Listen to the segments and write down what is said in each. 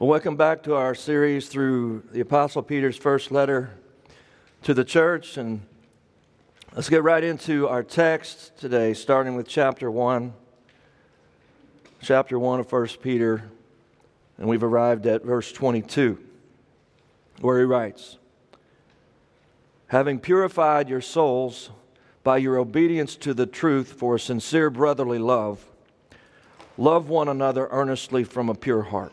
Well, welcome back to our series through the Apostle Peter's first letter to the church. And let's get right into our text today, starting with chapter 1. Chapter 1 of 1 Peter. And we've arrived at verse 22, where he writes Having purified your souls by your obedience to the truth for sincere brotherly love, love one another earnestly from a pure heart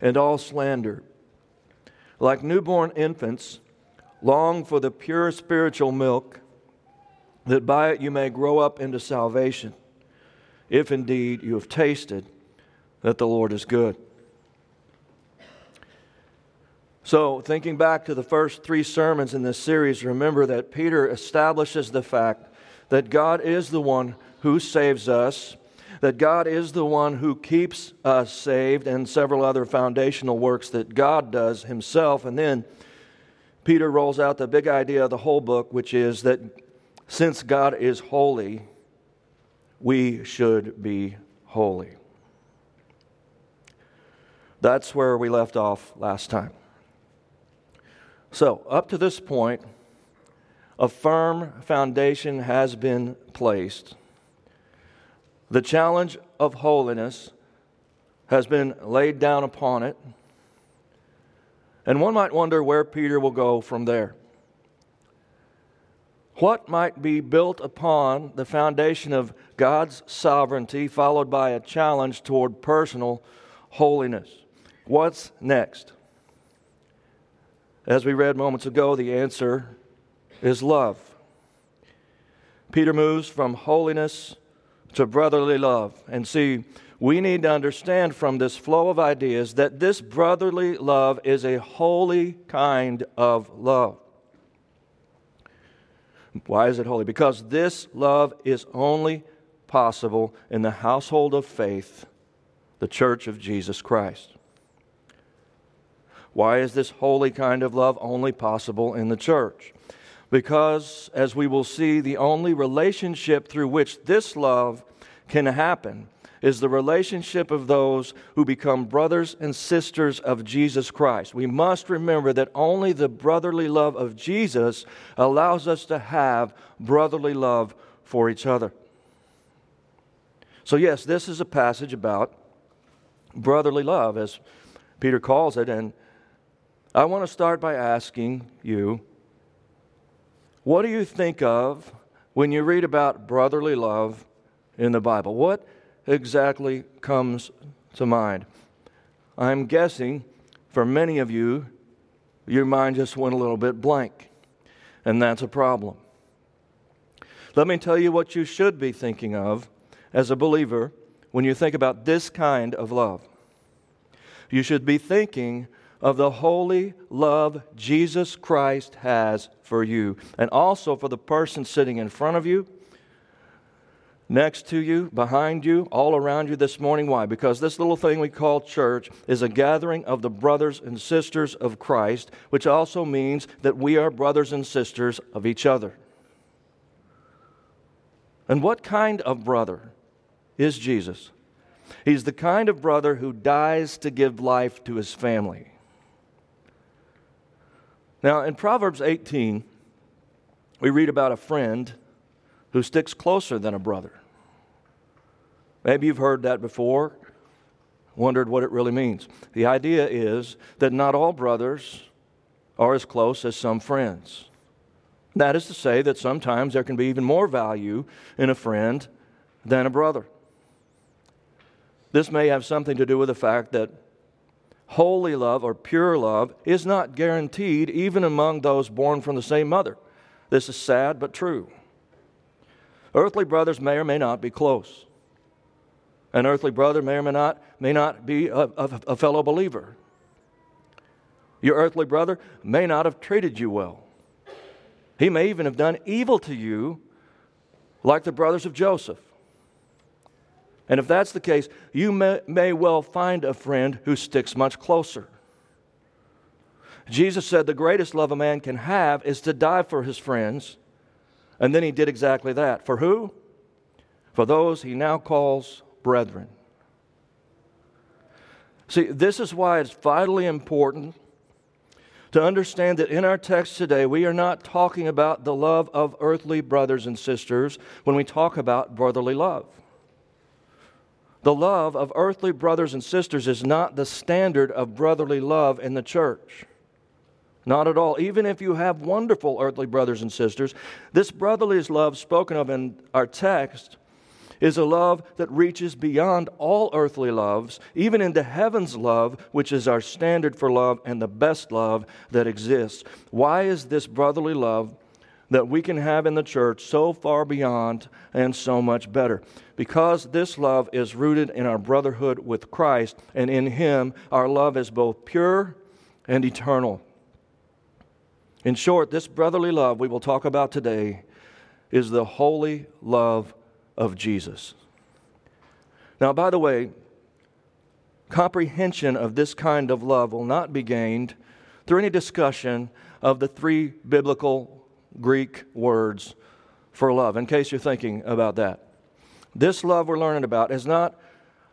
and all slander. Like newborn infants, long for the pure spiritual milk, that by it you may grow up into salvation, if indeed you have tasted that the Lord is good. So, thinking back to the first three sermons in this series, remember that Peter establishes the fact that God is the one who saves us that God is the one who keeps us saved, and several other foundational works that God does himself. And then Peter rolls out the big idea of the whole book, which is that since God is holy, we should be holy. That's where we left off last time. So, up to this point, a firm foundation has been placed the challenge of holiness has been laid down upon it. And one might wonder where Peter will go from there. What might be built upon the foundation of God's sovereignty, followed by a challenge toward personal holiness? What's next? As we read moments ago, the answer is love. Peter moves from holiness to brotherly love. And see, we need to understand from this flow of ideas that this brotherly love is a holy kind of love. Why is it holy? Because this love is only possible in the household of faith, the church of Jesus Christ. Why is this holy kind of love only possible in the church? Because, as we will see, the only relationship through which this love can happen is the relationship of those who become brothers and sisters of Jesus Christ. We must remember that only the brotherly love of Jesus allows us to have brotherly love for each other. So, yes, this is a passage about brotherly love, as Peter calls it. And I want to start by asking you what do you think of when you read about brotherly love in the Bible? What exactly comes to mind? I'm guessing for many of you, your mind just went a little bit blank, and that's a problem. Let me tell you what you should be thinking of as a believer when you think about this kind of love. You should be thinking of the holy love Jesus Christ has for you, and also for the person sitting in front of you, next to you, behind you, all around you this morning. Why? Because this little thing we call church is a gathering of the brothers and sisters of Christ, which also means that we are brothers and sisters of each other. And what kind of brother is Jesus? He's the kind of brother who dies to give life to his family. Now, in Proverbs 18, we read about a friend who sticks closer than a brother. Maybe you've heard that before, wondered what it really means. The idea is that not all brothers are as close as some friends. That is to say, that sometimes there can be even more value in a friend than a brother. This may have something to do with the fact that holy love or pure love is not guaranteed even among those born from the same mother. This is sad but true. Earthly brothers may or may not be close. An earthly brother may or may not, may not be a, a, a fellow believer. Your earthly brother may not have treated you well. He may even have done evil to you, like the brothers of Joseph. And if that's the case, you may, may well find a friend who sticks much closer. Jesus said the greatest love a man can have is to die for his friends. And then he did exactly that. For who? For those he now calls brethren. See, this is why it's vitally important to understand that in our text today, we are not talking about the love of earthly brothers and sisters when we talk about brotherly love. The love of earthly brothers and sisters is not the standard of brotherly love in the church. Not at all. Even if you have wonderful earthly brothers and sisters, this brotherly love spoken of in our text is a love that reaches beyond all earthly loves, even into heaven's love, which is our standard for love and the best love that exists. Why is this brotherly love that we can have in the church so far beyond and so much better? Because this love is rooted in our brotherhood with Christ, and in Him our love is both pure and eternal. In short, this brotherly love we will talk about today is the holy love of Jesus. Now, by the way, comprehension of this kind of love will not be gained through any discussion of the three biblical Greek words for love, in case you're thinking about that. This love we're learning about is not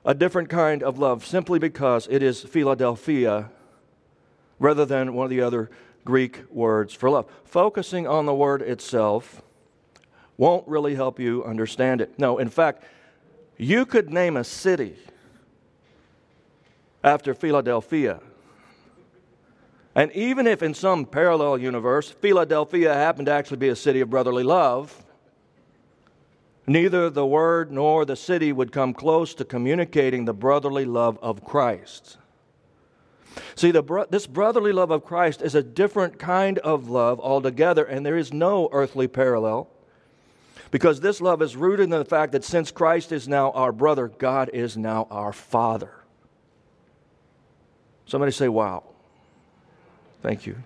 a different kind of love simply because it is Philadelphia rather than one of the other Greek words for love. Focusing on the word itself won't really help you understand it. No, in fact, you could name a city after Philadelphia. And even if in some parallel universe Philadelphia happened to actually be a city of brotherly love, neither the word nor the city would come close to communicating the brotherly love of Christ. See, bro- this brotherly love of Christ is a different kind of love altogether, and there is no earthly parallel. Because this love is rooted in the fact that since Christ is now our brother, God is now our Father. Somebody say, Wow. Thank you.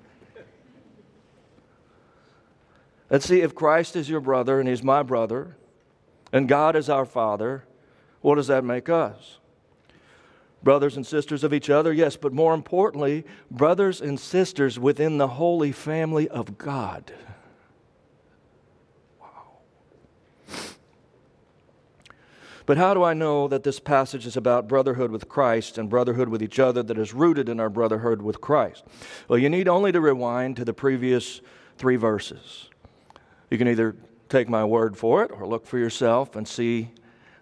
Let's see, if Christ is your brother and he's my brother, and God is our Father, what does that make us? Brothers and sisters of each other, yes, but more importantly, brothers and sisters within the holy family of God. But how do I know that this passage is about brotherhood with Christ and brotherhood with each other that is rooted in our brotherhood with Christ? Well, you need only to rewind to the previous three verses. You can either take my word for it or look for yourself and see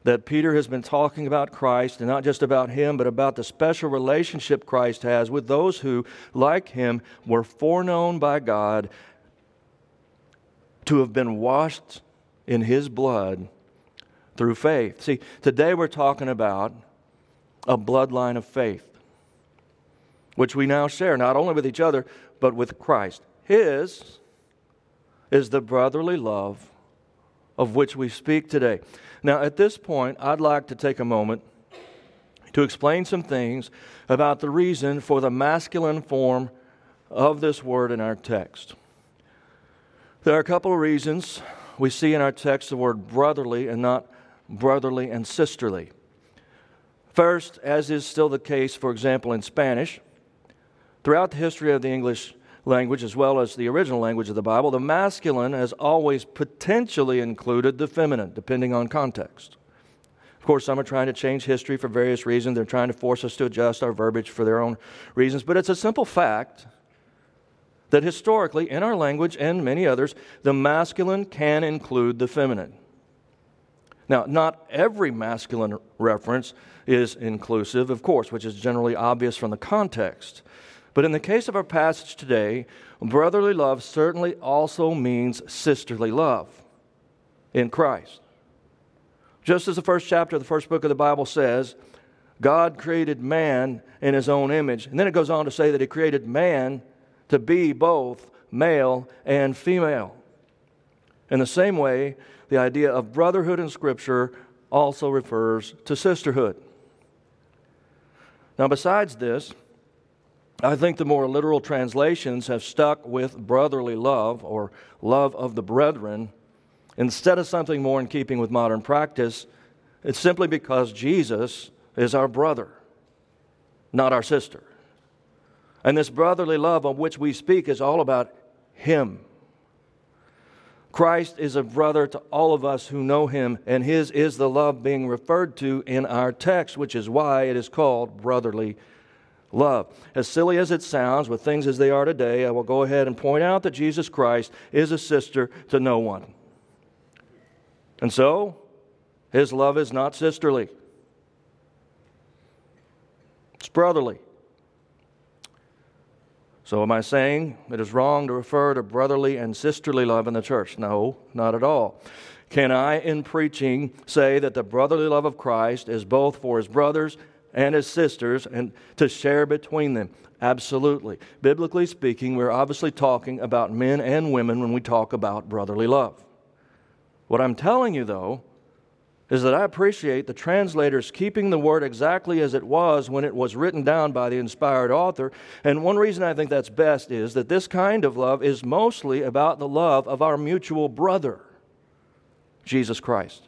that Peter has been talking about Christ and not just about him, but about the special relationship Christ has with those who, like him, were foreknown by God to have been washed in his blood through faith. See, today we're talking about a bloodline of faith, which we now share not only with each other, but with Christ. His is the brotherly love of which we speak today. Now, at this point, I'd like to take a moment to explain some things about the reason for the masculine form of this word in our text. There are a couple of reasons we see in our text the word brotherly and not brotherly and sisterly. First, as is still the case, for example, in Spanish, throughout the history of the English language as well as the original language of the Bible, the masculine has always potentially included the feminine, depending on context. Of course, some are trying to change history for various reasons. They're trying to force us to adjust our verbiage for their own reasons. But it's a simple fact that historically, in our language and many others, the masculine can include the feminine. Now, not every masculine reference is inclusive, of course, which is generally obvious from the context. But in the case of our passage today, brotherly love certainly also means sisterly love in Christ. Just as the first chapter of the first book of the Bible says, God created man in his own image. And then it goes on to say that he created man to be both male and female. In the same way, the idea of brotherhood in Scripture also refers to sisterhood. Now, besides this, I think the more literal translations have stuck with brotherly love or love of the brethren instead of something more in keeping with modern practice. It's simply because Jesus is our brother, not our sister. And this brotherly love of which we speak is all about Him. Christ is a brother to all of us who know him, and his is the love being referred to in our text, which is why it is called brotherly love. As silly as it sounds, with things as they are today, I will go ahead and point out that Jesus Christ is a sister to no one. And so, his love is not sisterly, it's brotherly. So, am I saying it is wrong to refer to brotherly and sisterly love in the church? No, not at all. Can I, in preaching, say that the brotherly love of Christ is both for his brothers and his sisters and to share between them? Absolutely. Biblically speaking, we're obviously talking about men and women when we talk about brotherly love. What I'm telling you, though, is that I appreciate the translators keeping the word exactly as it was when it was written down by the inspired author. And one reason I think that's best is that this kind of love is mostly about the love of our mutual brother, Jesus Christ.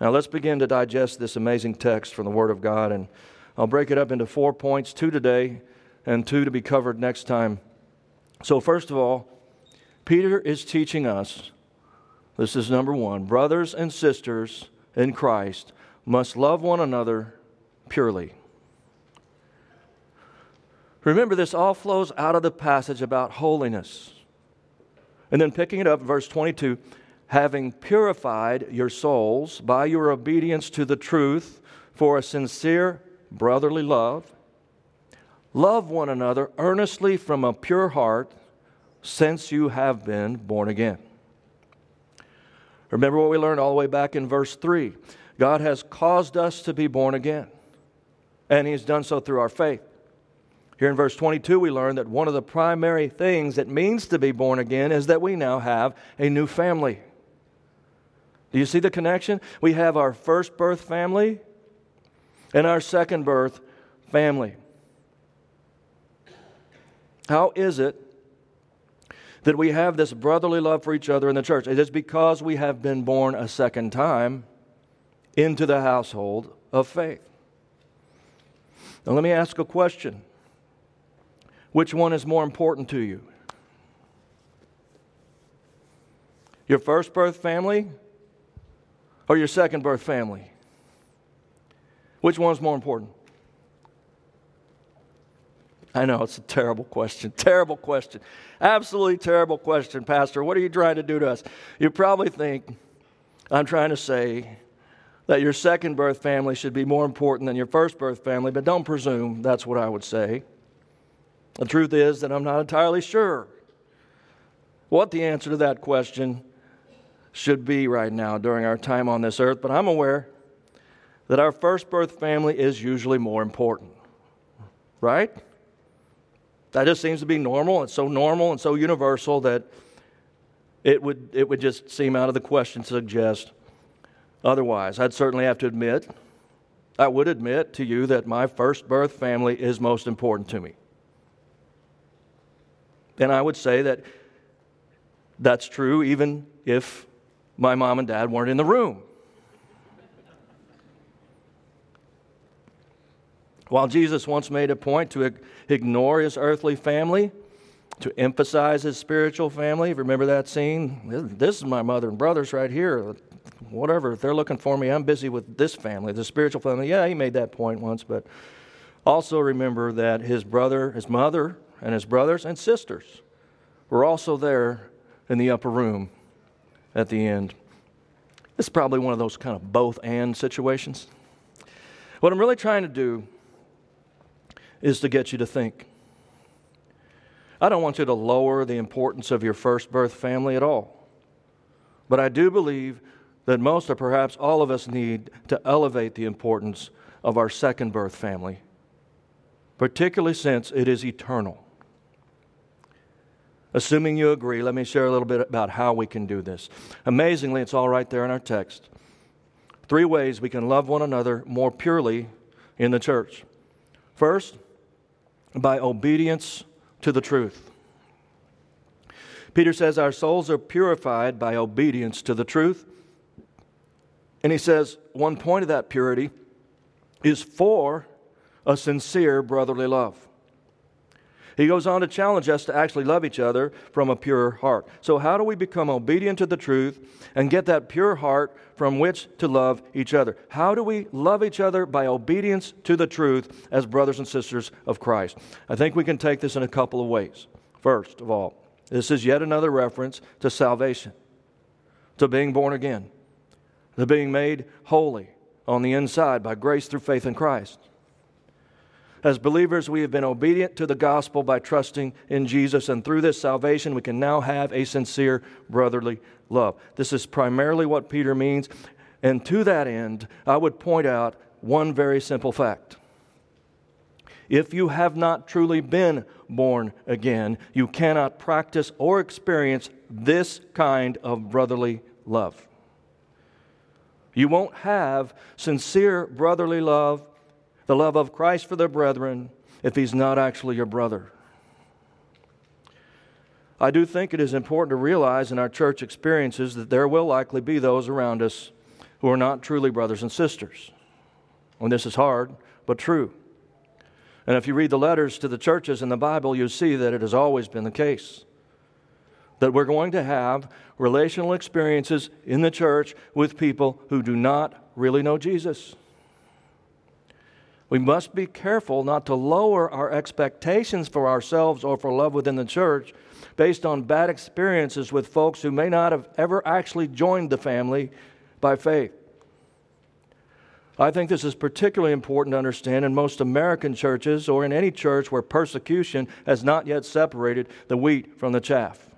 Now let's begin to digest this amazing text from the Word of God, and I'll break it up into four points two today and two to be covered next time. So, first of all, Peter is teaching us this is number one. Brothers and sisters in Christ must love one another purely. Remember, this all flows out of the passage about holiness. And then picking it up, verse 22 having purified your souls by your obedience to the truth for a sincere brotherly love, love one another earnestly from a pure heart, since you have been born again. Remember what we learned all the way back in verse 3 God has caused us to be born again, and He has done so through our faith. Here in verse 22, we learn that one of the primary things it means to be born again is that we now have a new family. Do you see the connection? We have our first birth family and our second birth family. How is it that we have this brotherly love for each other in the church. It is because we have been born a second time into the household of faith. Now, let me ask a question Which one is more important to you? Your first birth family or your second birth family? Which one is more important? I know it's a terrible question. Terrible question. Absolutely terrible question, Pastor. What are you trying to do to us? You probably think I'm trying to say that your second birth family should be more important than your first birth family, but don't presume that's what I would say. The truth is that I'm not entirely sure what the answer to that question should be right now during our time on this earth, but I'm aware that our first birth family is usually more important. Right? That just seems to be normal. It's so normal and so universal that it would, it would just seem out of the question to suggest otherwise. I'd certainly have to admit, I would admit to you that my first birth family is most important to me. And I would say that that's true even if my mom and dad weren't in the room. While Jesus once made a point to ignore his earthly family, to emphasize his spiritual family, remember that scene? This is my mother and brothers right here. Whatever, if they're looking for me, I'm busy with this family, the spiritual family. Yeah, he made that point once, but also remember that his brother, his mother, and his brothers and sisters were also there in the upper room at the end. This is probably one of those kind of both and situations. What I'm really trying to do is to get you to think. I don't want you to lower the importance of your first birth family at all. But I do believe that most or perhaps all of us need to elevate the importance of our second birth family, particularly since it is eternal. Assuming you agree, let me share a little bit about how we can do this. Amazingly, it's all right there in our text. Three ways we can love one another more purely in the church. First, by obedience to the truth. Peter says our souls are purified by obedience to the truth. And he says one point of that purity is for a sincere brotherly love. He goes on to challenge us to actually love each other from a pure heart. So, how do we become obedient to the truth and get that pure heart from which to love each other? How do we love each other by obedience to the truth as brothers and sisters of Christ? I think we can take this in a couple of ways. First of all, this is yet another reference to salvation, to being born again, to being made holy on the inside by grace through faith in Christ. As believers, we have been obedient to the gospel by trusting in Jesus, and through this salvation, we can now have a sincere brotherly love. This is primarily what Peter means. And to that end, I would point out one very simple fact. If you have not truly been born again, you cannot practice or experience this kind of brotherly love. You won't have sincere brotherly love the love of Christ for the brethren if he's not actually your brother. I do think it is important to realize in our church experiences that there will likely be those around us who are not truly brothers and sisters. And this is hard, but true. And if you read the letters to the churches in the Bible, you'll see that it has always been the case. That we're going to have relational experiences in the church with people who do not really know Jesus. We must be careful not to lower our expectations for ourselves or for love within the church based on bad experiences with folks who may not have ever actually joined the family by faith. I think this is particularly important to understand in most American churches or in any church where persecution has not yet separated the wheat from the chaff.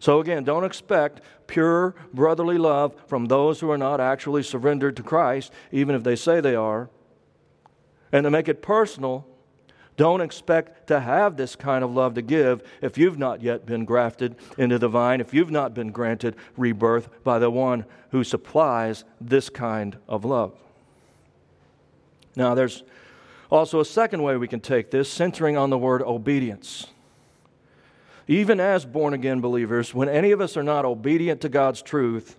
So, again, don't expect pure brotherly love from those who are not actually surrendered to Christ, even if they say they are. And to make it personal, don't expect to have this kind of love to give if you've not yet been grafted into the vine, if you've not been granted rebirth by the one who supplies this kind of love. Now, there's also a second way we can take this, centering on the word obedience even as born again believers, when any of us are not obedient to God's truth,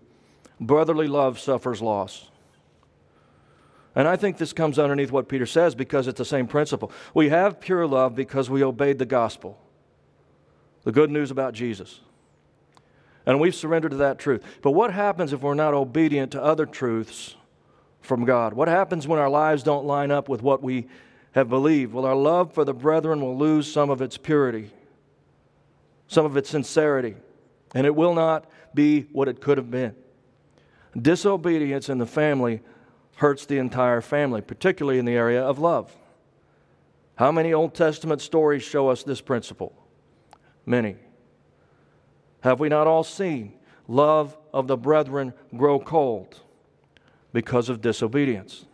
brotherly love suffers loss. And I think this comes underneath what Peter says because it's the same principle. We have pure love because we obeyed the gospel, the good news about Jesus. And we've surrendered to that truth. But what happens if we're not obedient to other truths from God? What happens when our lives don't line up with what we have believed? Well, our love for the brethren will lose some of its purity some of its sincerity, and it will not be what it could have been. Disobedience in the family hurts the entire family, particularly in the area of love. How many Old Testament stories show us this principle? Many. Have we not all seen love of the brethren grow cold because of disobedience?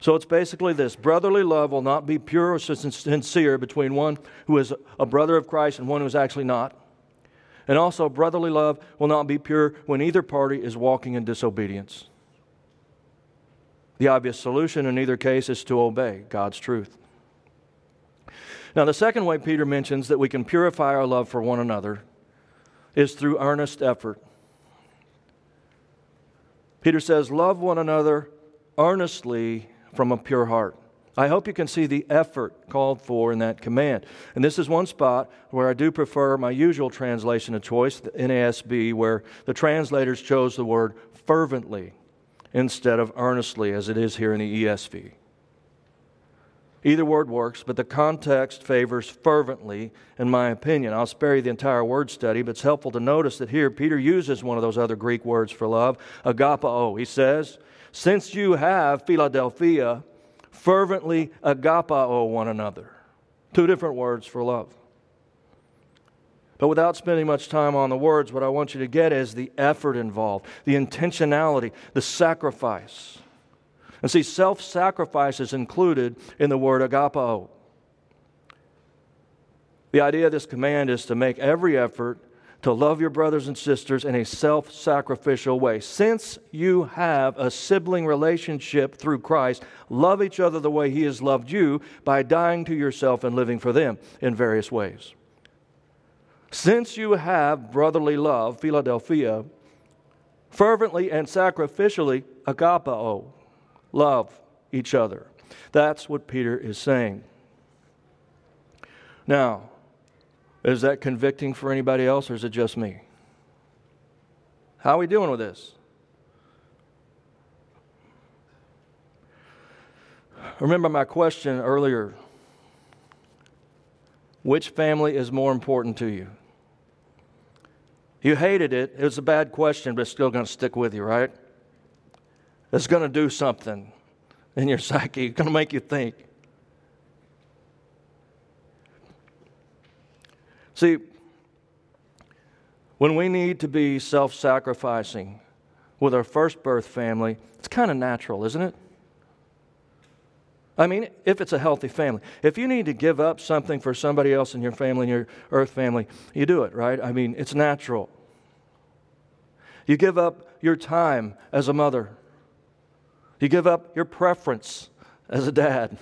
So it's basically this brotherly love will not be pure or sincere between one who is a brother of Christ and one who is actually not. And also, brotherly love will not be pure when either party is walking in disobedience. The obvious solution in either case is to obey God's truth. Now, the second way Peter mentions that we can purify our love for one another is through earnest effort. Peter says, Love one another earnestly from a pure heart. I hope you can see the effort called for in that command. And this is one spot where I do prefer my usual translation of choice, the NASB, where the translators chose the word fervently instead of earnestly, as it is here in the ESV. Either word works, but the context favors fervently, in my opinion. I'll spare you the entire word study, but it's helpful to notice that here Peter uses one of those other Greek words for love, agapao. He says, since you have Philadelphia, fervently agapao one another. Two different words for love. But without spending much time on the words, what I want you to get is the effort involved, the intentionality, the sacrifice. And see, self sacrifice is included in the word agapao. The idea of this command is to make every effort to love your brothers and sisters in a self sacrificial way. Since you have a sibling relationship through Christ, love each other the way He has loved you by dying to yourself and living for them in various ways. Since you have brotherly love, Philadelphia, fervently and sacrificially, agapao, love each other. That's what Peter is saying. Now, is that convicting for anybody else or is it just me? How are we doing with this? Remember my question earlier. Which family is more important to you? You hated it. It was a bad question, but it's still going to stick with you, right? It's going to do something in your psyche, it's going to make you think. See, when we need to be self sacrificing with our first birth family, it's kind of natural, isn't it? I mean, if it's a healthy family. If you need to give up something for somebody else in your family, in your earth family, you do it, right? I mean, it's natural. You give up your time as a mother, you give up your preference as a dad.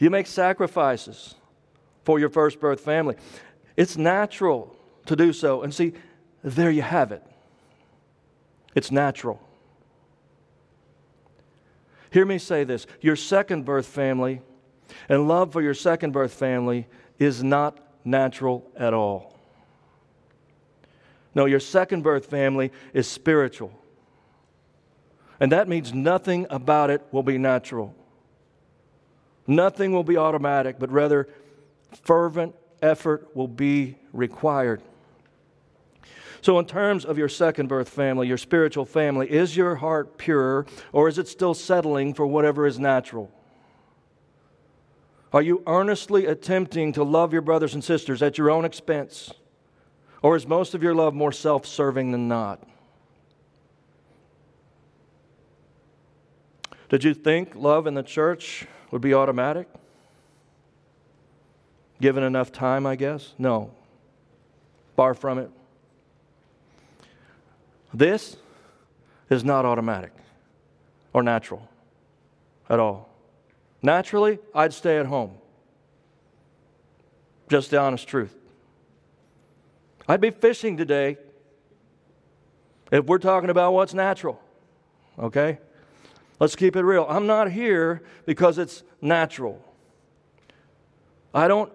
You make sacrifices for your first birth family. It's natural to do so. And see, there you have it. It's natural. Hear me say this your second birth family and love for your second birth family is not natural at all. No, your second birth family is spiritual. And that means nothing about it will be natural. Nothing will be automatic, but rather fervent effort will be required. So, in terms of your second birth family, your spiritual family, is your heart pure or is it still settling for whatever is natural? Are you earnestly attempting to love your brothers and sisters at your own expense? Or is most of your love more self serving than not? Did you think love in the church would be automatic? Given enough time, I guess? No. Far from it. This is not automatic or natural at all. Naturally, I'd stay at home. Just the honest truth. I'd be fishing today if we're talking about what's natural. Okay? Let's keep it real. I'm not here because it's natural. I don't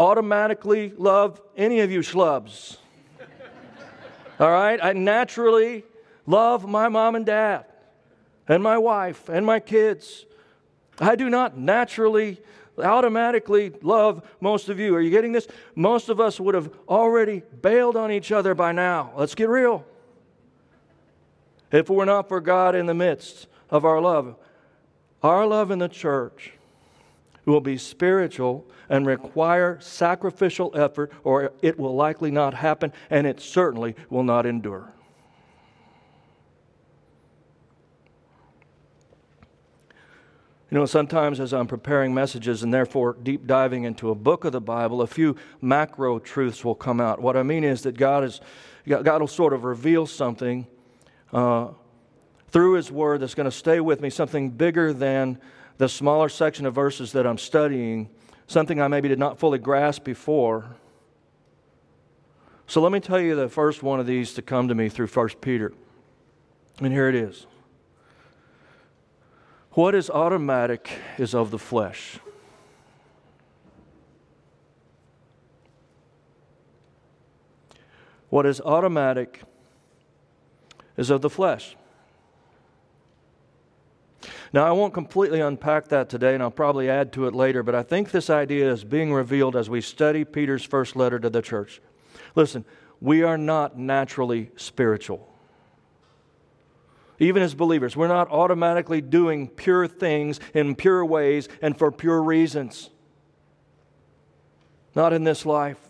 automatically love any of you schlubs. All right? I naturally love my mom and dad and my wife and my kids. I do not naturally, automatically love most of you. Are you getting this? Most of us would have already bailed on each other by now. Let's get real. If were not for God in the midst of our love, our love in the church will be spiritual and require sacrificial effort, or it will likely not happen, and it certainly will not endure. You know, sometimes as I'm preparing messages and therefore deep diving into a book of the Bible, a few macro truths will come out. What I mean is that God is God will sort of reveal something uh, through His Word that's going to stay with me, something bigger than the smaller section of verses that I'm studying, something I maybe did not fully grasp before. So let me tell you the first one of these to come to me through 1 Peter. And here it is. What is automatic is of the flesh. What is automatic is of the flesh. Now, I won't completely unpack that today, and I'll probably add to it later, but I think this idea is being revealed as we study Peter's first letter to the church. Listen, we are not naturally spiritual. Even as believers, we're not automatically doing pure things in pure ways and for pure reasons. Not in this life.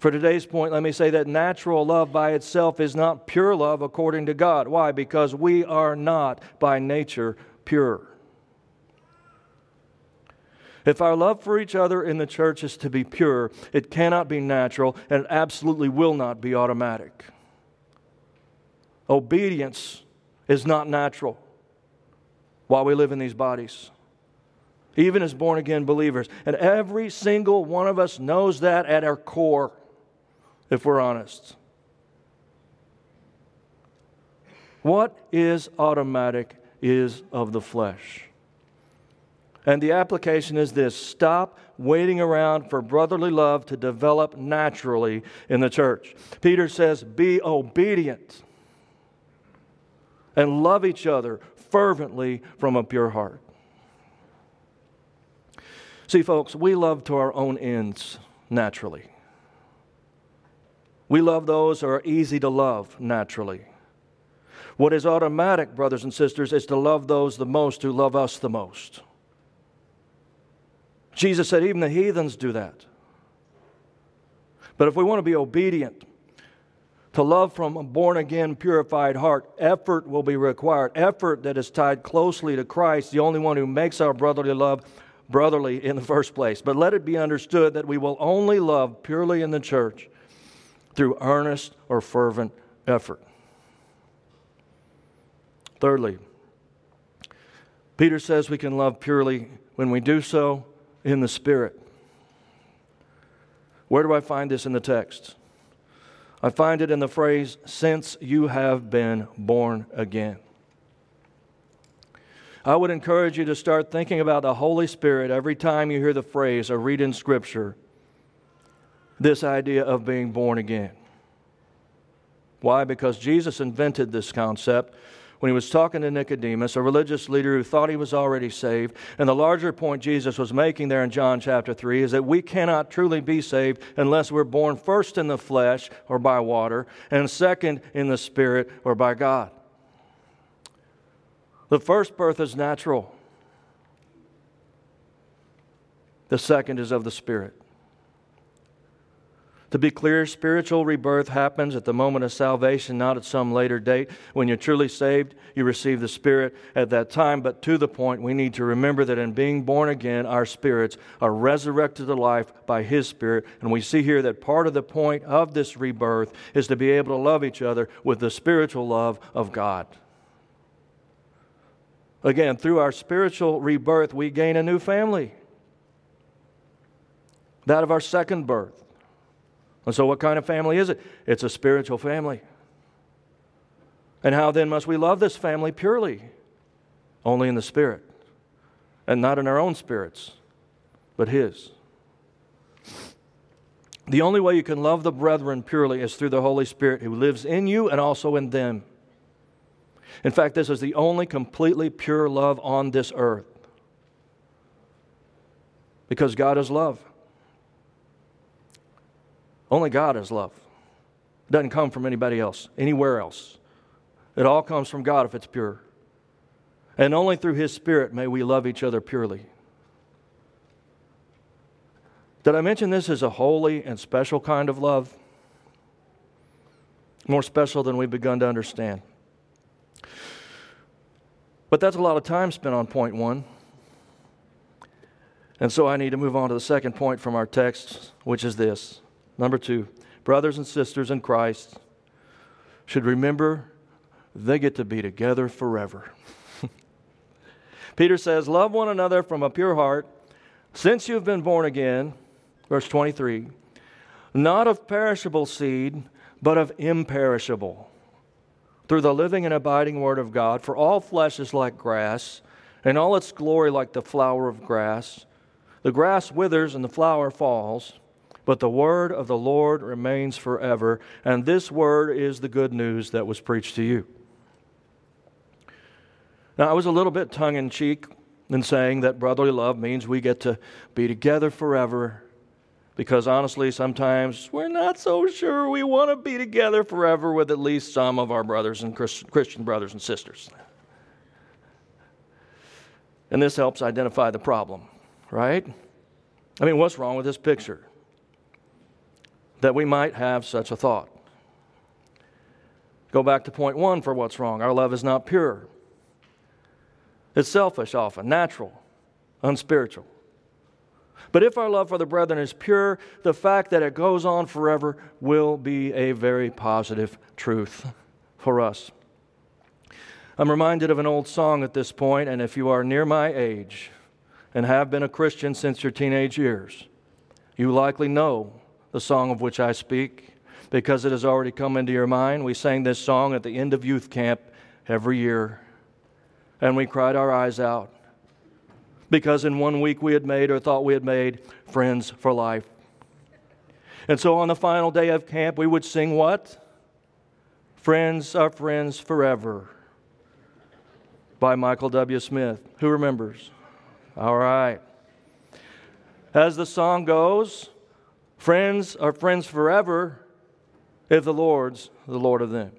For today's point, let me say that natural love by itself is not pure love according to God. Why? Because we are not by nature pure. If our love for each other in the church is to be pure, it cannot be natural and it absolutely will not be automatic. Obedience is not natural while we live in these bodies, even as born again believers. And every single one of us knows that at our core, if we're honest. What is automatic is of the flesh. And the application is this stop waiting around for brotherly love to develop naturally in the church. Peter says, be obedient and love each other fervently from a pure heart. See, folks, we love to our own ends naturally. We love those who are easy to love naturally. What is automatic, brothers and sisters, is to love those the most who love us the most. Jesus said, even the heathens do that. But if we want to be obedient, to love from a born again, purified heart, effort will be required. Effort that is tied closely to Christ, the only one who makes our brotherly love brotherly in the first place. But let it be understood that we will only love purely in the church through earnest or fervent effort. Thirdly, Peter says we can love purely when we do so in the Spirit. Where do I find this in the text? I find it in the phrase, since you have been born again. I would encourage you to start thinking about the Holy Spirit every time you hear the phrase or read in Scripture this idea of being born again. Why? Because Jesus invented this concept when he was talking to Nicodemus, a religious leader who thought he was already saved. And the larger point Jesus was making there in John chapter 3 is that we cannot truly be saved unless we're born first in the flesh or by water, and second in the spirit or by God. The first birth is natural, the second is of the spirit. To be clear, spiritual rebirth happens at the moment of salvation, not at some later date. When you're truly saved, you receive the Spirit at that time. But to the point, we need to remember that in being born again, our spirits are resurrected to life by His Spirit. And we see here that part of the point of this rebirth is to be able to love each other with the spiritual love of God. Again, through our spiritual rebirth, we gain a new family that of our second birth. And so, what kind of family is it? It's a spiritual family. And how then must we love this family purely? Only in the Spirit, and not in our own spirits, but His. The only way you can love the brethren purely is through the Holy Spirit who lives in you and also in them. In fact, this is the only completely pure love on this earth. Because God is love. Only God is love. It doesn't come from anybody else, anywhere else. It all comes from God if it's pure. And only through His Spirit may we love each other purely. Did I mention this is a holy and special kind of love? More special than we've begun to understand. But that's a lot of time spent on point one. And so I need to move on to the second point from our text, which is this Number two, brothers and sisters in Christ should remember they get to be together forever. Peter says, Love one another from a pure heart, since you've been born again, verse 23, not of perishable seed, but of imperishable, through the living and abiding word of God. For all flesh is like grass, and all its glory like the flower of grass. The grass withers and the flower falls but the word of the Lord remains forever. And this word is the good news that was preached to you. Now, I was a little bit tongue in cheek in saying that brotherly love means we get to be together forever. Because honestly, sometimes we're not so sure we want to be together forever with at least some of our brothers and Christian brothers and sisters. And this helps identify the problem, right? I mean, what's wrong with this picture? That we might have such a thought. Go back to point one for what's wrong. Our love is not pure, it's selfish, often, natural, unspiritual. But if our love for the brethren is pure, the fact that it goes on forever will be a very positive truth for us. I'm reminded of an old song at this point, and if you are near my age and have been a Christian since your teenage years, you likely know the song of which I speak because it has already come into your mind. We sang this song at the end of youth camp every year, and we cried our eyes out because in one week we had made or thought we had made friends for life. And so on the final day of camp, we would sing what? Friends are friends forever by Michael W. Smith. Who remembers? All right. As the song goes, friends are friends forever if the Lord's the Lord of them.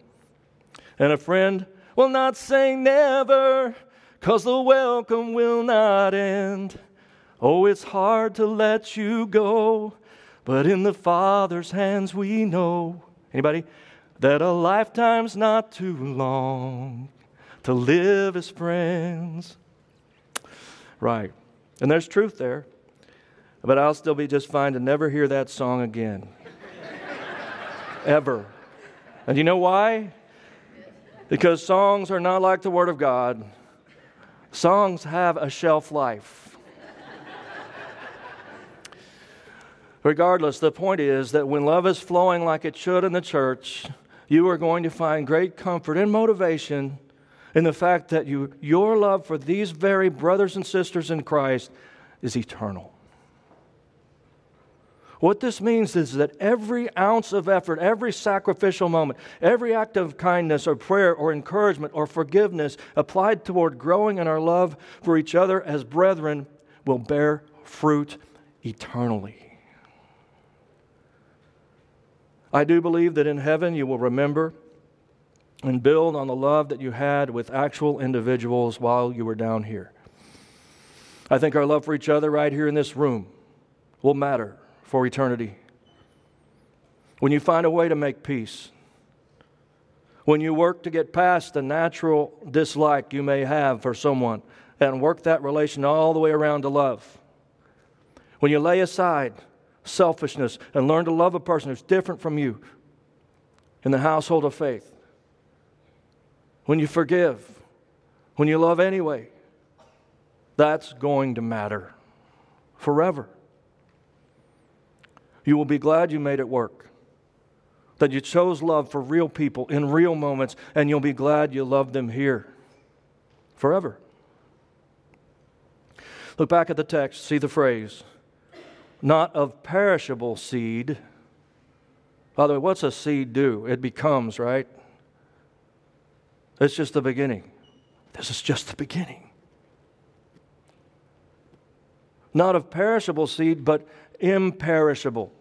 And a friend will not say never cause the welcome will not end. Oh, it's hard to let you go, but in the Father's hands we know. Anybody? That a lifetime's not too long to live as friends. Right. And there's truth there. But I'll still be just fine to never hear that song again. Ever. And you know why? Because songs are not like the Word of God. Songs have a shelf life. Regardless, the point is that when love is flowing like it should in the church, you are going to find great comfort and motivation in the fact that you, your love for these very brothers and sisters in Christ is eternal. What this means is that every ounce of effort, every sacrificial moment, every act of kindness or prayer or encouragement or forgiveness applied toward growing in our love for each other as brethren will bear fruit eternally. I do believe that in heaven you will remember and build on the love that you had with actual individuals while you were down here. I think our love for each other right here in this room will matter for eternity. When you find a way to make peace, when you work to get past the natural dislike you may have for someone and work that relation all the way around to love, when you lay aside selfishness and learn to love a person who's different from you in the household of faith, when you forgive, when you love anyway, that's going to matter forever. You will be glad you made it work. That you chose love for real people in real moments, and you'll be glad you loved them here forever. Look back at the text, see the phrase, not of perishable seed. By the way, what's a seed do? It becomes, right? It's just the beginning. This is just the beginning. Not of perishable seed, but imperishable.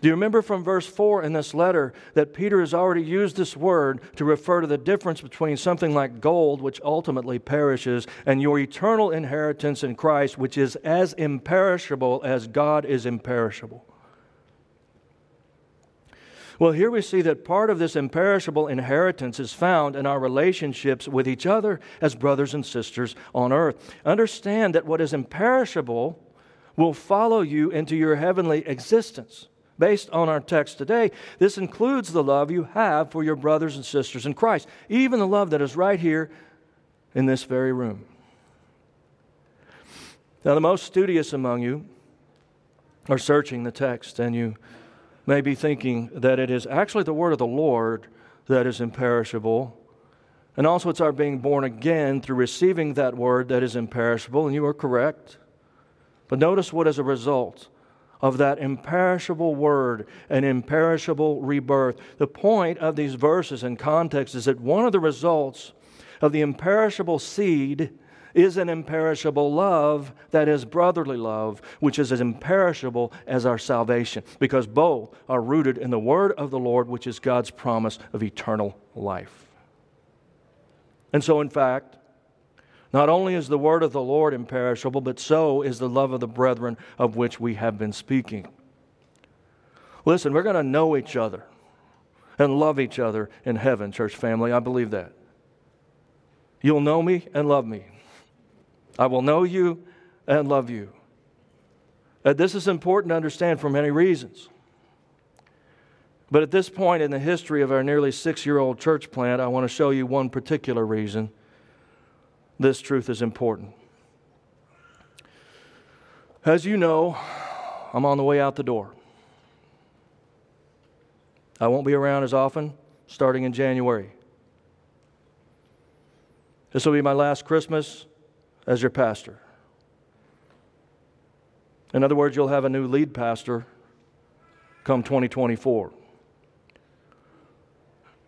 Do you remember from verse 4 in this letter that Peter has already used this word to refer to the difference between something like gold, which ultimately perishes, and your eternal inheritance in Christ, which is as imperishable as God is imperishable? Well, here we see that part of this imperishable inheritance is found in our relationships with each other as brothers and sisters on earth. Understand that what is imperishable will follow you into your heavenly existence. Based on our text today, this includes the love you have for your brothers and sisters in Christ, even the love that is right here in this very room. Now, the most studious among you are searching the text, and you may be thinking that it is actually the word of the Lord that is imperishable. And also, it's our being born again through receiving that word that is imperishable, and you are correct. But notice what is a result of that imperishable word and imperishable rebirth. The point of these verses and context is that one of the results of the imperishable seed is an imperishable love that is brotherly love, which is as imperishable as our salvation, because both are rooted in the word of the Lord, which is God's promise of eternal life. And so, in fact, not only is the word of the Lord imperishable, but so is the love of the brethren of which we have been speaking. Listen, we're going to know each other and love each other in heaven, church family. I believe that. You'll know me and love me. I will know you and love you. Uh, this is important to understand for many reasons. But at this point in the history of our nearly six year old church plant, I want to show you one particular reason this truth is important. As you know, I'm on the way out the door. I won't be around as often starting in January. This will be my last Christmas as your pastor. In other words, you'll have a new lead pastor come 2024.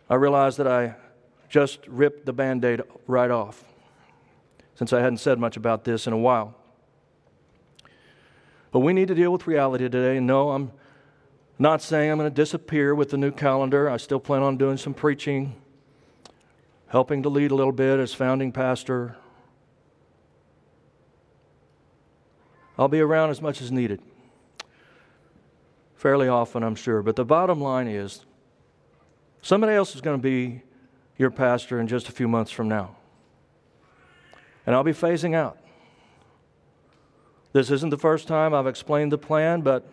I realize that I just ripped the band aid right off since I hadn't said much about this in a while. But we need to deal with reality today. And no, I'm not saying I'm going to disappear with the new calendar. I still plan on doing some preaching, helping to lead a little bit as founding pastor. I'll be around as much as needed. Fairly often, I'm sure. But the bottom line is somebody else is going to be your pastor in just a few months from now. And I'll be phasing out. This isn't the first time I've explained the plan, but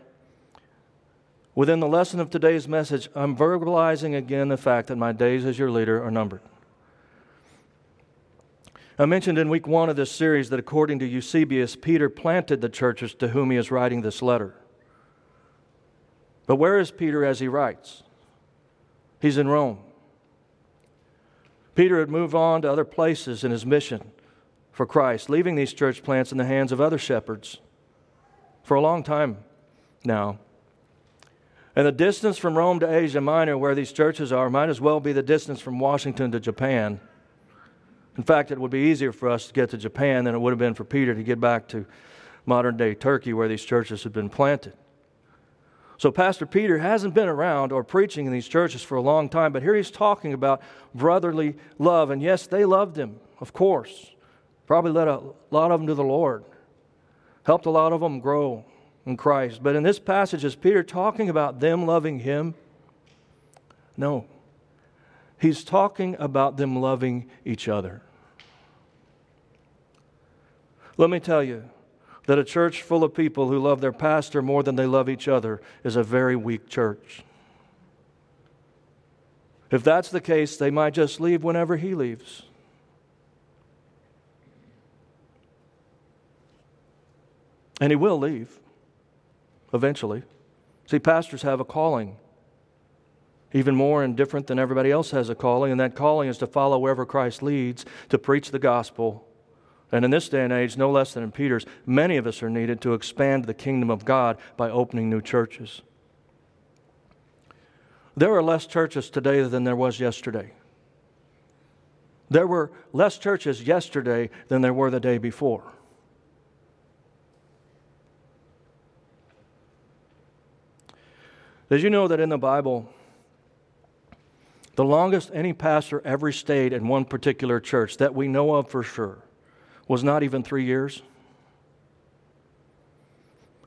within the lesson of today's message, I'm verbalizing again the fact that my days as your leader are numbered. I mentioned in week one of this series that according to Eusebius, Peter planted the churches to whom he is writing this letter. But where is Peter as he writes? He's in Rome. Peter had moved on to other places in his mission for Christ, leaving these church plants in the hands of other shepherds for a long time now. And the distance from Rome to Asia Minor, where these churches are, might as well be the distance from Washington to Japan. In fact, it would be easier for us to get to Japan than it would have been for Peter to get back to modern day Turkey, where these churches had been planted. So, Pastor Peter hasn't been around or preaching in these churches for a long time, but here he's talking about brotherly love. And yes, they loved him, of course. Probably led a lot of them to the Lord, helped a lot of them grow in Christ. But in this passage, is Peter talking about them loving him? No. He's talking about them loving each other. Let me tell you that a church full of people who love their pastor more than they love each other is a very weak church. If that's the case, they might just leave whenever he leaves. And he will leave eventually. See, pastors have a calling, even more and different than everybody else has a calling, and that calling is to follow wherever Christ leads, to preach the gospel. And in this day and age, no less than in Peter's, many of us are needed to expand the kingdom of God by opening new churches. There are less churches today than there was yesterday. There were less churches yesterday than there were the day before. Did you know that in the Bible, the longest any pastor ever stayed in one particular church that we know of for sure was not even three years?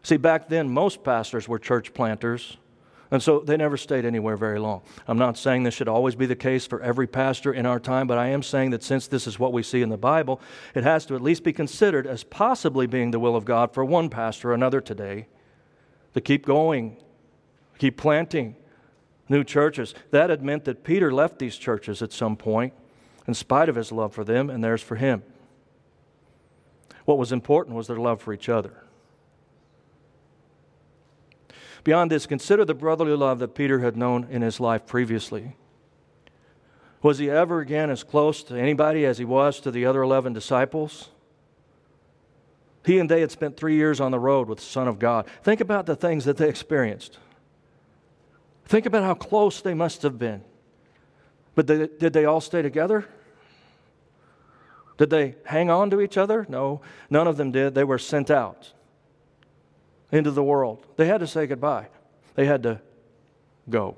See, back then, most pastors were church planters, and so they never stayed anywhere very long. I'm not saying this should always be the case for every pastor in our time, but I am saying that since this is what we see in the Bible, it has to at least be considered as possibly being the will of God for one pastor or another today to keep going keep planting new churches. That had meant that Peter left these churches at some point, in spite of his love for them and theirs for him. What was important was their love for each other. Beyond this, consider the brotherly love that Peter had known in his life previously. Was he ever again as close to anybody as he was to the other 11 disciples? He and they had spent three years on the road with the Son of God. Think about the things that they experienced. Think about how close they must have been. But they, did they all stay together? Did they hang on to each other? No, none of them did. They were sent out into the world. They had to say goodbye, they had to go.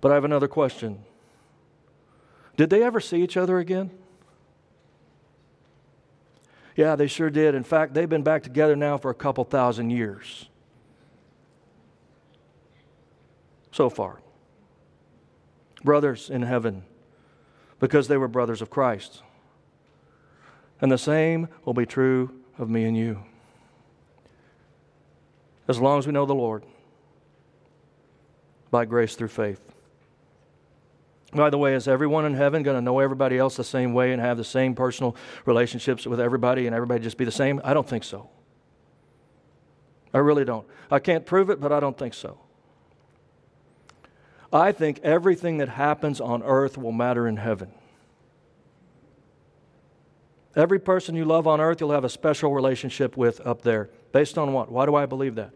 But I have another question Did they ever see each other again? Yeah, they sure did. In fact, they've been back together now for a couple thousand years. So far. Brothers in heaven, because they were brothers of Christ. And the same will be true of me and you. as long as we know the Lord by grace through faith. By the way, is everyone in heaven going to know everybody else the same way and have the same personal relationships with everybody and everybody just be the same? I don't think so. I really don't. I can't prove it, but I don't think so. I think everything that happens on earth will matter in heaven. Every person you love on earth, you'll have a special relationship with up there. Based on what? Why do I believe that?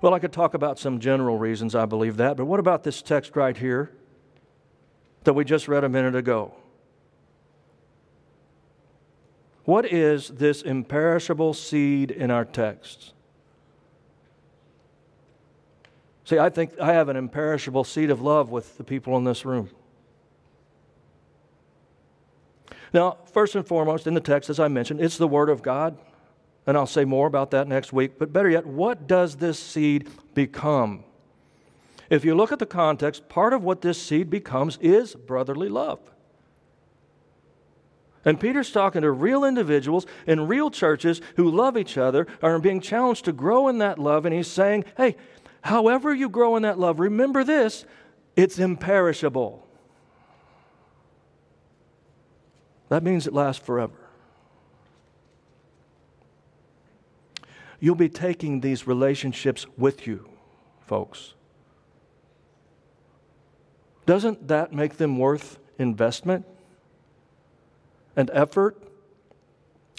Well, I could talk about some general reasons I believe that, but what about this text right here that we just read a minute ago? What is this imperishable seed in our text? See, I think I have an imperishable seed of love with the people in this room. Now, first and foremost, in the text, as I mentioned, it's the Word of God. And I'll say more about that next week. But better yet, what does this seed become? If you look at the context, part of what this seed becomes is brotherly love. And Peter's talking to real individuals in real churches who love each other, are being challenged to grow in that love. And he's saying, hey, however you grow in that love, remember this it's imperishable. That means it lasts forever. You'll be taking these relationships with you, folks. Doesn't that make them worth investment and effort?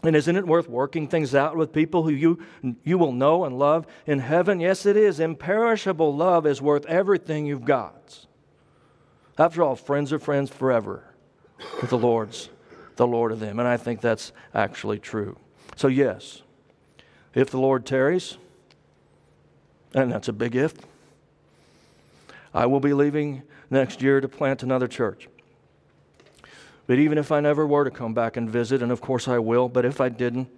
And isn't it worth working things out with people who you, you will know and love in heaven? Yes, it is. Imperishable love is worth everything you've got. After all, friends are friends forever with the Lord's, the Lord of them. And I think that's actually true. So, yes, if the Lord tarries, and that's a big if, I will be leaving next year to plant another church. But even if I never were to come back and visit, and of course I will, but if I didn't,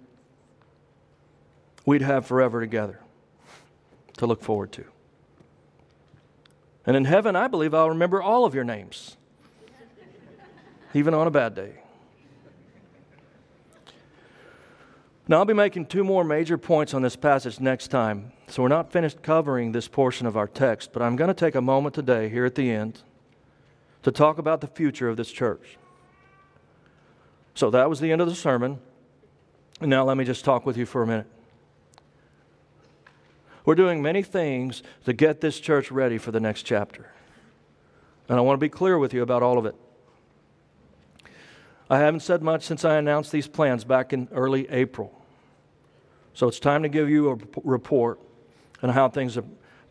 we'd have forever together to look forward to. And in heaven, I believe I'll remember all of your names, even on a bad day. Now, I'll be making two more major points on this passage next time. So, we're not finished covering this portion of our text, but I'm going to take a moment today, here at the end, to talk about the future of this church. So, that was the end of the sermon. And now, let me just talk with you for a minute. We're doing many things to get this church ready for the next chapter. And I want to be clear with you about all of it. I haven't said much since I announced these plans back in early April. So it's time to give you a report on how things are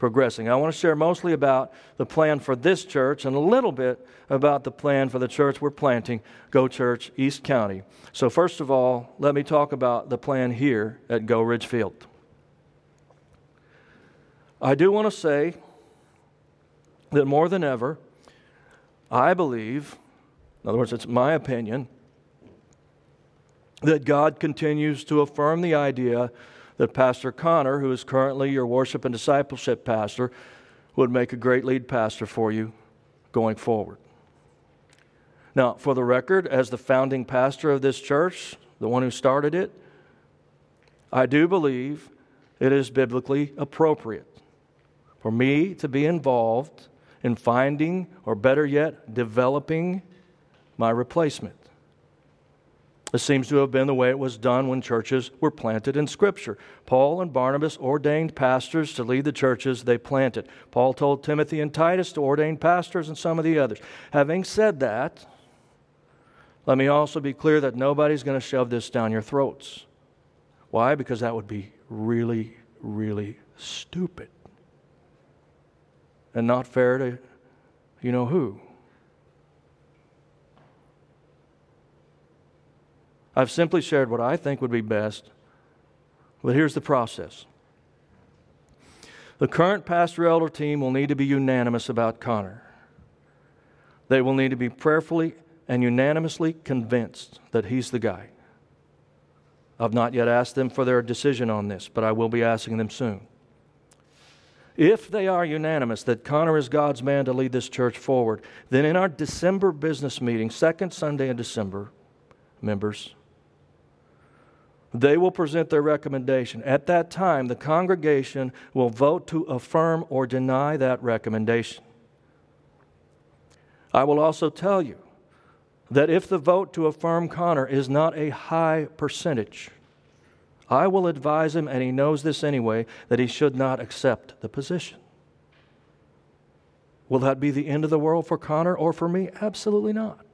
progressing. I want to share mostly about the plan for this church and a little bit about the plan for the church we're planting, Go Church East County. So, first of all, let me talk about the plan here at Go Ridgefield. I do want to say that more than ever, I believe in other words, it's my opinion that God continues to affirm the idea that Pastor Connor, who is currently your worship and discipleship pastor, would make a great lead pastor for you going forward. Now, for the record, as the founding pastor of this church, the one who started it, I do believe it is biblically appropriate for me to be involved in finding, or better yet, developing my replacement. This seems to have been the way it was done when churches were planted in Scripture. Paul and Barnabas ordained pastors to lead the churches they planted. Paul told Timothy and Titus to ordain pastors and some of the others. Having said that, let me also be clear that nobody's going to shove this down your throats. Why? Because that would be really, really stupid and not fair to you know who. I've simply shared what I think would be best, but here's the process. The current pastor elder team will need to be unanimous about Connor. They will need to be prayerfully and unanimously convinced that he's the guy. I've not yet asked them for their decision on this, but I will be asking them soon. If they are unanimous that Connor is God's man to lead this church forward, then in our December business meeting, second Sunday in December, members, They will present their recommendation. At that time, the congregation will vote to affirm or deny that recommendation. I will also tell you that if the vote to affirm Connor is not a high percentage, I will advise him, and he knows this anyway, that he should not accept the position. Will that be the end of the world for Connor or for me? Absolutely not.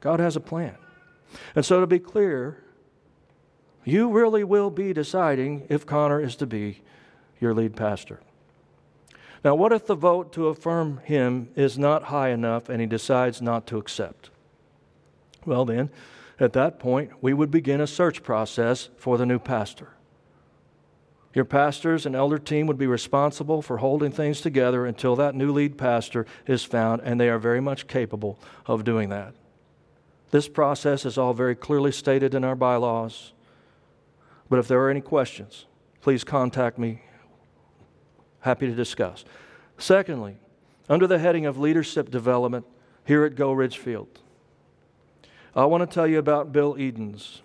God has a plan. And so, to be clear, you really will be deciding if Connor is to be your lead pastor. Now, what if the vote to affirm him is not high enough and he decides not to accept? Well, then, at that point, we would begin a search process for the new pastor. Your pastors and elder team would be responsible for holding things together until that new lead pastor is found, and they are very much capable of doing that. This process is all very clearly stated in our bylaws. But if there are any questions, please contact me. Happy to discuss. Secondly, under the heading of leadership development here at Go Ridgefield, I want to tell you about Bill Edens.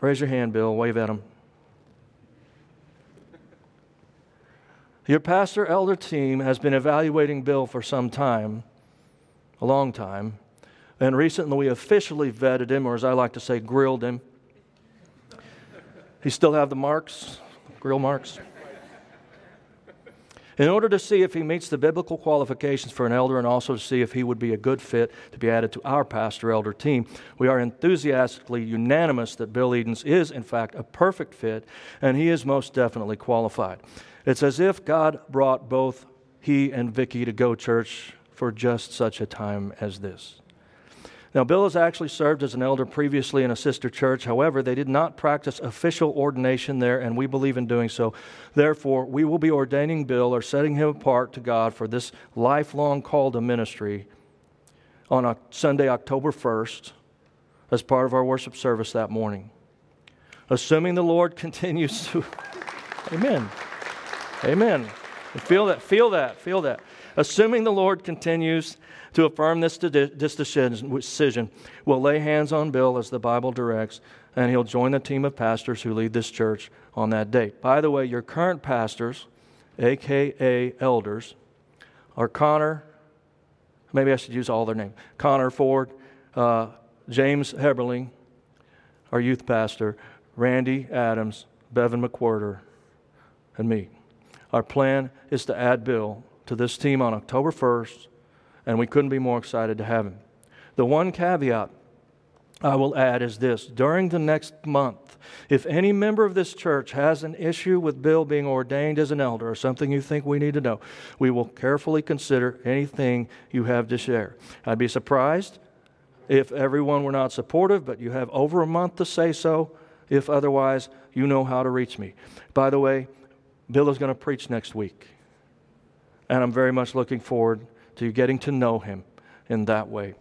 Raise your hand, Bill. Wave at him. Your pastor elder team has been evaluating Bill for some time, a long time, and recently we officially vetted him, or as I like to say, grilled him. He still have the marks, grill marks. In order to see if he meets the biblical qualifications for an elder and also to see if he would be a good fit to be added to our pastor elder team, we are enthusiastically unanimous that Bill Edens is, in fact, a perfect fit and he is most definitely qualified. It's as if God brought both he and Vicky to Go Church for just such a time as this. Now, Bill has actually served as an elder previously in a sister church. However, they did not practice official ordination there, and we believe in doing so. Therefore, we will be ordaining Bill or setting him apart to God for this lifelong call to ministry on Sunday, October 1st, as part of our worship service that morning. Assuming the Lord continues to. Amen. Amen. Feel that, feel that, feel that. Assuming the Lord continues to affirm this, this decision, we'll lay hands on Bill as the Bible directs, and he'll join the team of pastors who lead this church on that date. By the way, your current pastors, aka elders, are Connor, maybe I should use all their names Connor Ford, uh, James Heberling, our youth pastor, Randy Adams, Bevan McWhirter, and me. Our plan is to add Bill to this team on October 1st and we couldn't be more excited to have him. The one caveat I will add is this during the next month, if any member of this church has an issue with Bill being ordained as an elder or something you think we need to know, we will carefully consider anything you have to share. I'd be surprised if everyone were not supportive, but you have over a month to say so. If otherwise, you know how to reach me. By the way, Bill is going to preach next week, and I'm very much looking forward to getting to know Him in that way.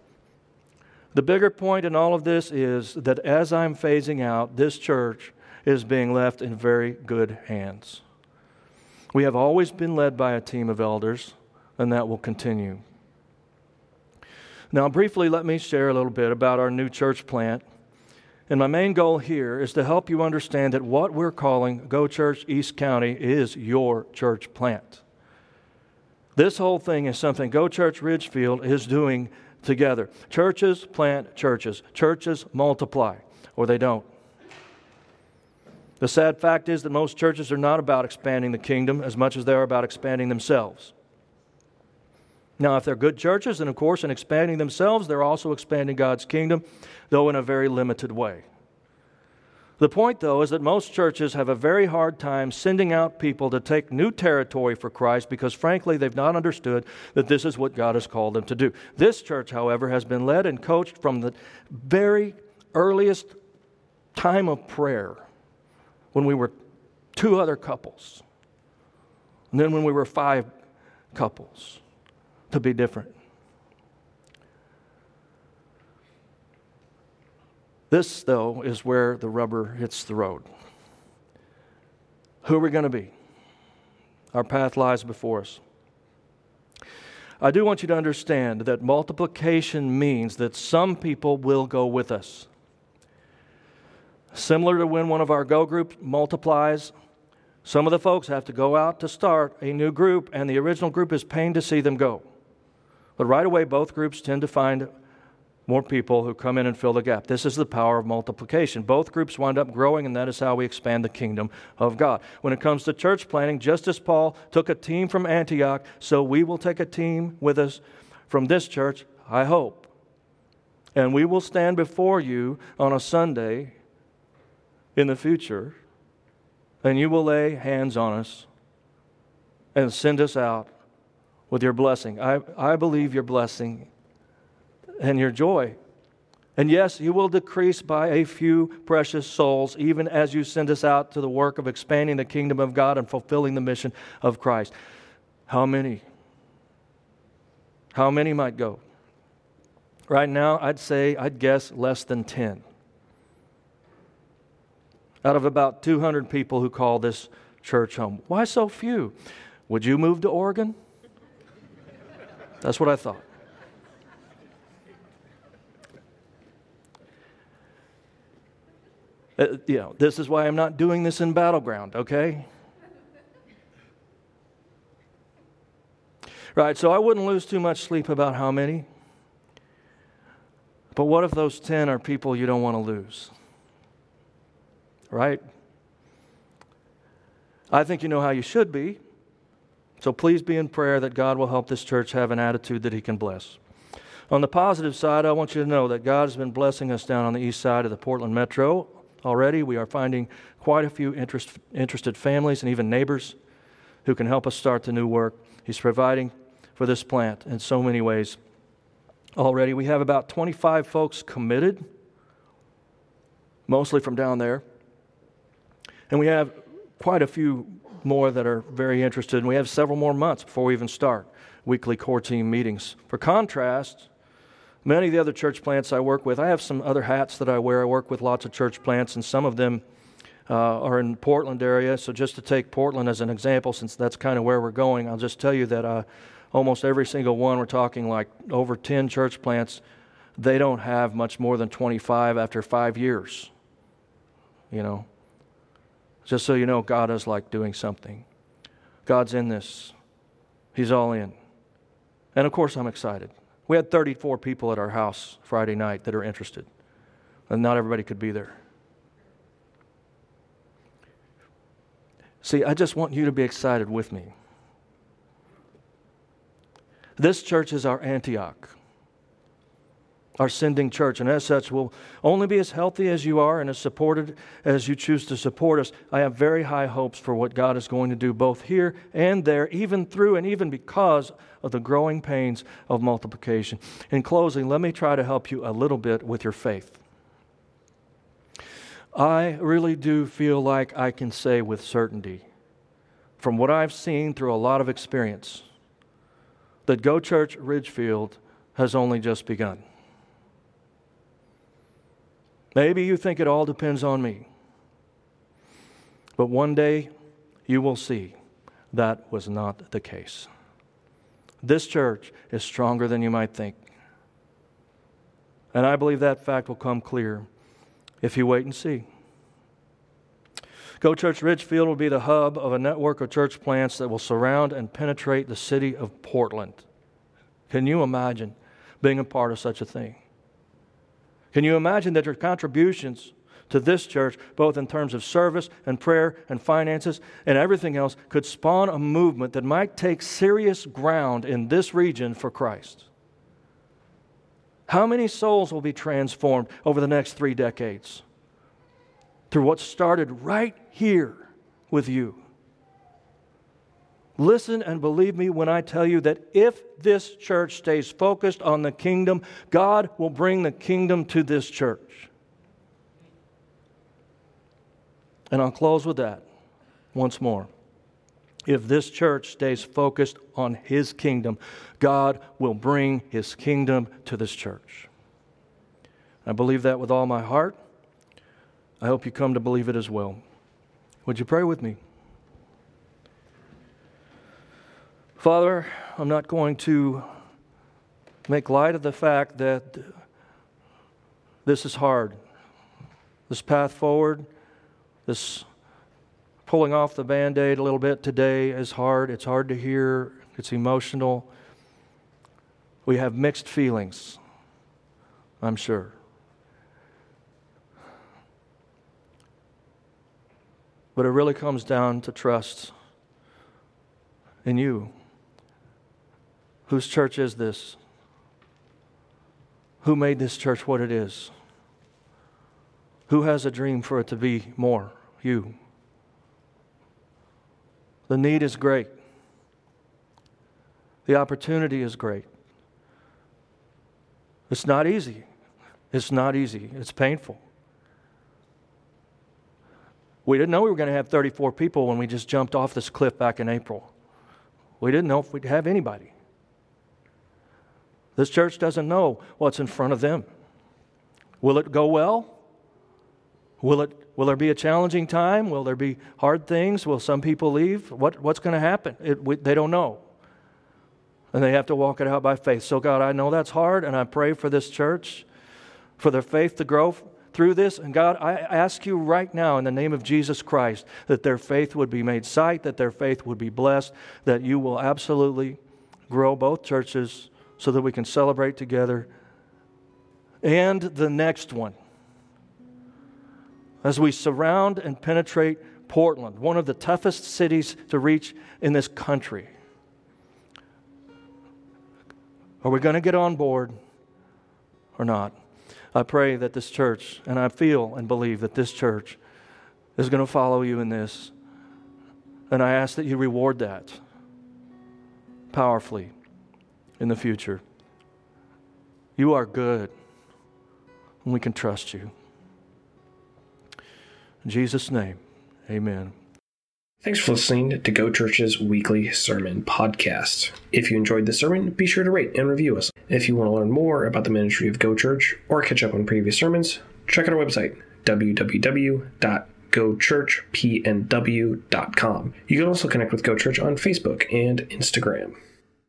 The bigger point in all of this is that as I'm phasing out, this church is being left in very good hands. We have always been led by a team of elders, and that will continue. Now, briefly, let me share a little bit about our new church plant. And my main goal here is to help you understand that what we're calling Go Church East County is your church plant. This whole thing is something Go Church Ridgefield is doing together. Churches plant churches, churches multiply, or they don't. The sad fact is that most churches are not about expanding the kingdom as much as they are about expanding themselves. Now, if they're good churches, then of course, in expanding themselves, they're also expanding God's kingdom, though in a very limited way. The point, though, is that most churches have a very hard time sending out people to take new territory for Christ because, frankly, they've not understood that this is what God has called them to do. This church, however, has been led and coached from the very earliest time of prayer when we were two other couples, and then when we were five couples, to be different. This, though, is where the rubber hits the road. Who are we going to be? Our path lies before us. I do want you to understand that multiplication means that some people will go with us. Similar to when one of our go groups multiplies, some of the folks have to go out to start a new group, and the original group is pained to see them go. But right away, both groups tend to find more people who come in and fill the gap. This is the power of multiplication. Both groups wind up growing, and that is how we expand the kingdom of God. When it comes to church planting, just as Paul took a team from Antioch, so we will take a team with us from this church, I hope. And we will stand before you on a Sunday in the future and you will lay hands on us and send us out with your blessing. I, I believe your blessing and your joy. And yes, you will decrease by a few precious souls, even as you send us out to the work of expanding the kingdom of God and fulfilling the mission of Christ. How many? How many might go? Right now, I'd say, I'd guess less than 10 out of about 200 people who call this church home. Why so few? Would you move to Oregon? That's what I thought. Uh, you know, this is why I'm not doing this in Battle Ground, okay? Right, so I wouldn't lose too much sleep about how many. But what if those 10 are people you don't want to lose? right? I think you know how you should be. So please be in prayer that God will help this church have an attitude that He can bless. On the positive side, I want you to know that God has been blessing us down on the east side of the Portland metro already. We are finding quite a few interest, interested families and even neighbors who can help us start the new work. He's providing for this plant in so many ways already. We have about 25 folks committed, mostly from down there. And we have quite a few more that are very interested, and we have several more months before we even start weekly core team meetings. For contrast, many of the other church plants I work with, I have some other hats that I wear. I work with lots of church plants, and some of them uh, are in Portland area. So just to take Portland as an example, since that's kind of where we're going, I'll just tell you that uh, almost every single one, we're talking like over 10 church plants, they don't have much more than 25 after five years. You know, just so you know, God is like doing something. God's in this, He's all in. And of course, I'm excited. We had 34 people at our house Friday night that are interested, and not everybody could be there. See, I just want you to be excited with me. This church is our Antioch our sending church, and as such, will only be as healthy as you are and as supported as you choose to support us. I have very high hopes for what God is going to do both here and there, even through and even because of the growing pains of multiplication. In closing, let me try to help you a little bit with your faith. I really do feel like I can say with certainty, from what I've seen through a lot of experience, that Go Church Ridgefield has only just begun. Maybe you think it all depends on me. But one day you will see that was not the case. This church is stronger than you might think. And I believe that fact will come clear if you wait and see. Go Church Ridgefield will be the hub of a network of church plants that will surround and penetrate the city of Portland. Can you imagine being a part of such a thing? Can you imagine that your contributions to this church, both in terms of service and prayer and finances and everything else, could spawn a movement that might take serious ground in this region for Christ? How many souls will be transformed over the next three decades through what started right here with you? Listen and believe me when I tell you that if this church stays focused on the kingdom, God will bring the kingdom to this church. And I'll close with that once more. If this church stays focused on His kingdom, God will bring His kingdom to this church. I believe that with all my heart. I hope you come to believe it as well. Would you pray with me? Father, I'm not going to make light of the fact that this is hard. This path forward, this pulling off the band aid a little bit today is hard. It's hard to hear, it's emotional. We have mixed feelings, I'm sure. But it really comes down to trust in you. Whose church is this? Who made this church what it is? Who has a dream for it to be more? You. The need is great. The opportunity is great. It's not easy. It's not easy. It's painful. We didn't know we were going to have 34 people when we just jumped off this cliff back in April. We didn't know if we'd have anybody. This church doesn't know what's in front of them. Will it go well? Will, it, will there be a challenging time? Will there be hard things? Will some people leave? What, what's going to happen? It, we, they don't know. And they have to walk it out by faith. So, God, I know that's hard, and I pray for this church, for their faith to grow through this. And God, I ask you right now in the name of Jesus Christ that their faith would be made sight, that their faith would be blessed, that you will absolutely grow both churches so that we can celebrate together. And the next one, as we surround and penetrate Portland, one of the toughest cities to reach in this country. Are we going to get on board or not? I pray that this church, and I feel and believe that this church is going to follow you in this. And I ask that you reward that powerfully in the future. You are good, and we can trust you. In Jesus' name, amen. Thanks for listening to Go Church's weekly sermon podcast. If you enjoyed the sermon, be sure to rate and review us. If you want to learn more about the ministry of Go Church or catch up on previous sermons, check out our website, www.gochurchpnw.com. You can also connect with Go Church on Facebook and Instagram.